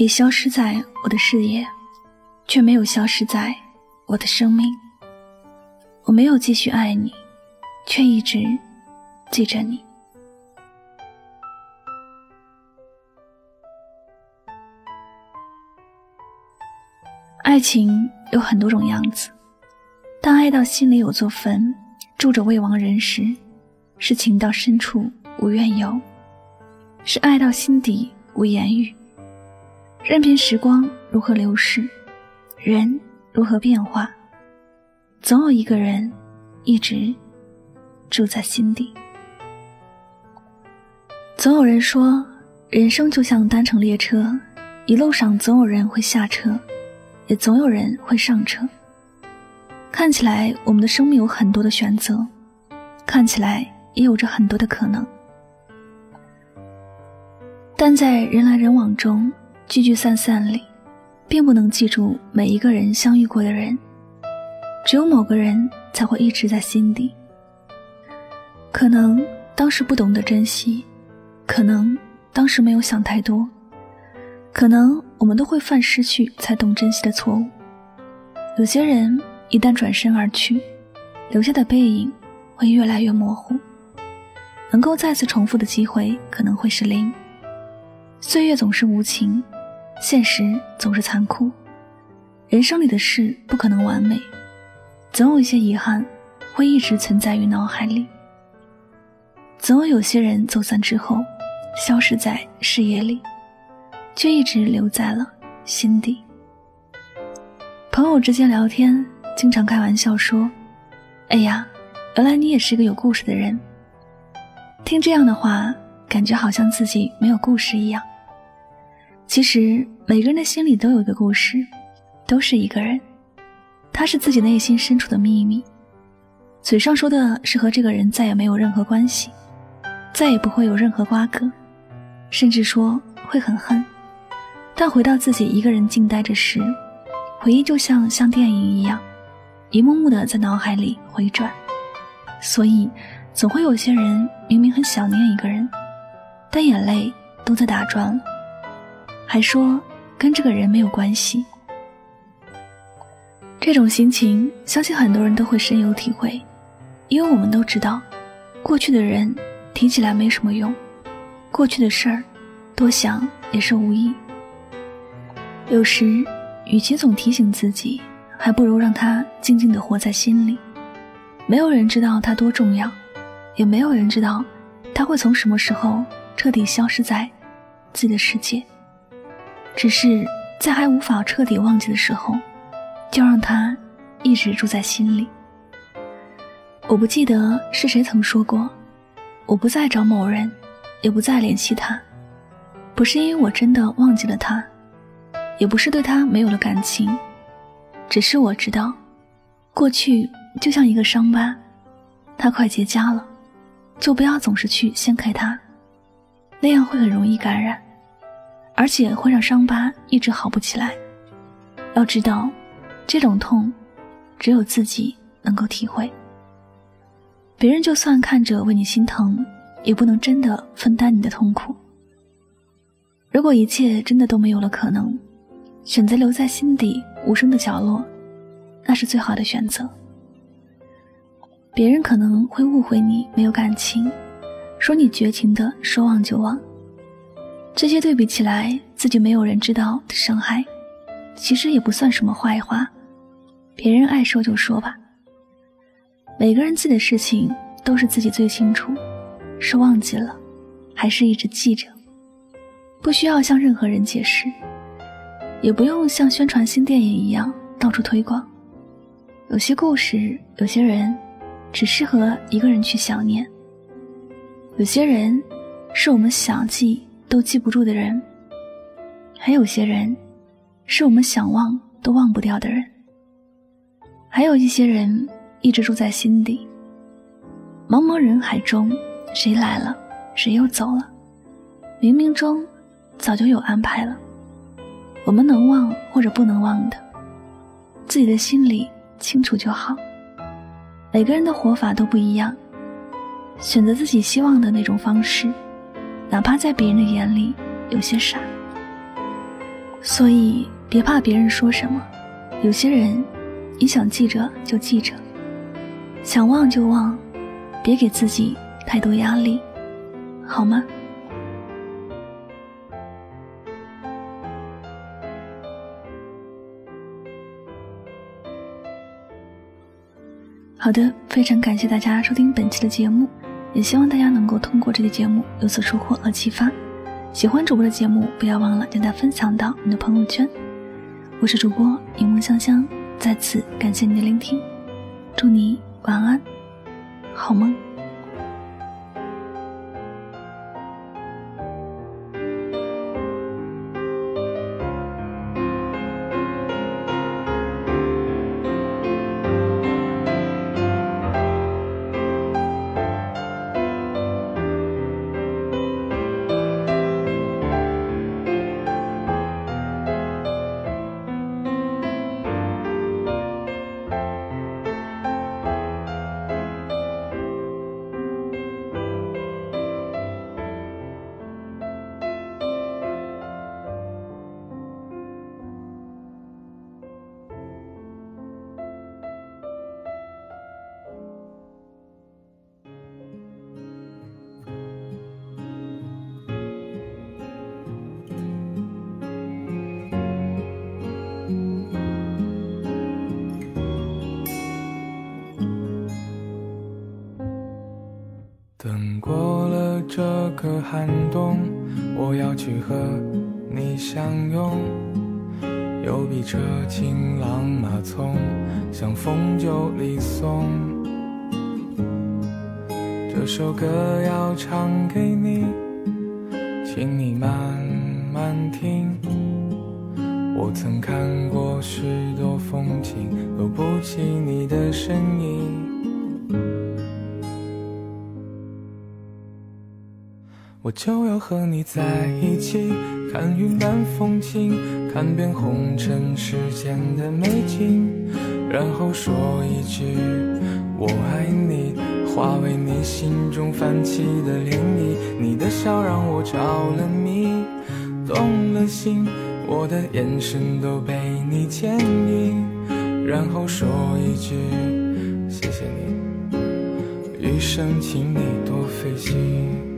也消失在我的视野，却没有消失在我的生命。我没有继续爱你，却一直记着你。爱情有很多种样子，当爱到心里有座坟，住着未亡人时，是情到深处无怨尤，是爱到心底无言语。任凭时光如何流逝，人如何变化，总有一个人一直住在心底。总有人说，人生就像单程列车，一路上总有人会下车，也总有人会上车。看起来我们的生命有很多的选择，看起来也有着很多的可能，但在人来人往中。聚聚散散里，并不能记住每一个人相遇过的人，只有某个人才会一直在心底。可能当时不懂得珍惜，可能当时没有想太多，可能我们都会犯失去才懂珍惜的错误。有些人一旦转身而去，留下的背影会越来越模糊，能够再次重复的机会可能会是零。岁月总是无情。现实总是残酷，人生里的事不可能完美，总有一些遗憾会一直存在于脑海里。总有些人走散之后，消失在视野里，却一直留在了心底。朋友之间聊天，经常开玩笑说：“哎呀，原来你也是个有故事的人。”听这样的话，感觉好像自己没有故事一样。其实每个人的心里都有一个故事，都是一个人，他是自己内心深处的秘密。嘴上说的是和这个人再也没有任何关系，再也不会有任何瓜葛，甚至说会很恨。但回到自己一个人静待着时，回忆就像像电影一样，一幕幕的在脑海里回转。所以，总会有些人明明很想念一个人，但眼泪都在打转。还说跟这个人没有关系，这种心情相信很多人都会深有体会，因为我们都知道，过去的人提起来没什么用，过去的事儿多想也是无益。有时，与其总提醒自己，还不如让他静静的活在心里。没有人知道他多重要，也没有人知道他会从什么时候彻底消失在自己的世界。只是在还无法彻底忘记的时候，就让他一直住在心里。我不记得是谁曾说过，我不再找某人，也不再联系他，不是因为我真的忘记了他，也不是对他没有了感情，只是我知道，过去就像一个伤疤，它快结痂了，就不要总是去掀开它，那样会很容易感染。而且会让伤疤一直好不起来。要知道，这种痛，只有自己能够体会。别人就算看着为你心疼，也不能真的分担你的痛苦。如果一切真的都没有了可能，选择留在心底无声的角落，那是最好的选择。别人可能会误会你没有感情，说你绝情的说忘就忘。这些对比起来，自己没有人知道的伤害，其实也不算什么坏话。别人爱说就说吧。每个人自己的事情都是自己最清楚，是忘记了，还是一直记着，不需要向任何人解释，也不用像宣传新电影一样到处推广。有些故事，有些人，只适合一个人去想念，有些人是我们想记都记不住的人，还有些人是我们想忘都忘不掉的人，还有一些人一直住在心底。茫茫人海中，谁来了，谁又走了，冥冥中早就有安排了。我们能忘或者不能忘的，自己的心里清楚就好。每个人的活法都不一样，选择自己希望的那种方式，哪怕在别人的眼里有些傻。所以别怕别人说什么，有些人，你想记着就记着，想忘就忘，别给自己太多压力，好吗？好的，非常感谢大家收听本期的节目，也希望大家能够通过这期节目有所收获和启发。喜欢主播的节目，不要忘了将它分享到你的朋友圈。我是主播柠檬香香，再次感谢你的聆听，祝你晚安，好梦。这个寒冬，我要去和你相拥。有比车情郎马匆，像风就离送。这首歌要唱给你，请你慢慢听。我曾看过许多风景，都不及你的身影。我就要和你在一起，看云淡风轻，看遍红尘世间的美景，然后说一句我爱你，化为你心中泛起的涟漪。你的笑让我着了迷，动了心，我的眼神都被你牵引，然后说一句谢谢你，余生请你多费心。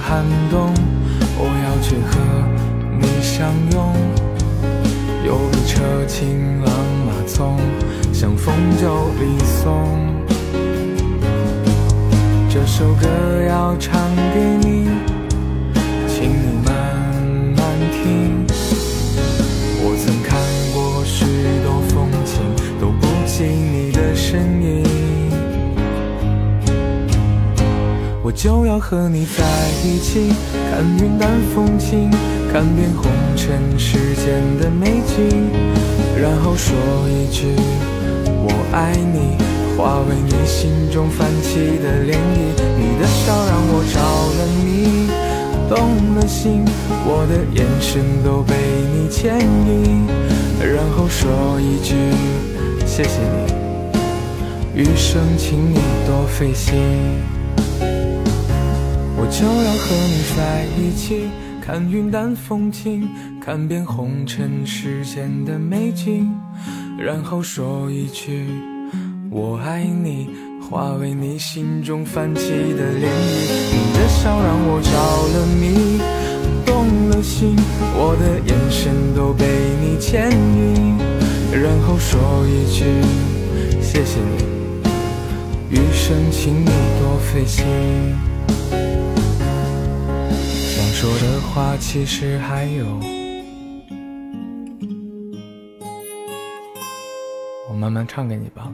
寒冬，我要去和你相拥。有一车情郎马鬃，像风就离送。这首歌要唱给你，我就要和你在一起，看云淡风轻，看遍红尘世间的美景，然后说一句我爱你，化为你心中泛起的涟漪。你的笑让我着了迷，动了心，我的眼神都被你牵引，然后说一句谢谢你，余生请你多费心。就要和你在一起，看云淡风轻，看遍红尘世间的美景，然后说一句我爱你，化为你心中泛起的涟漪。你的笑让我着了迷，动了心，我的眼神都被你牵引，然后说一句谢谢你，余生请你多费心。说的话其实还有，我慢慢唱给你吧。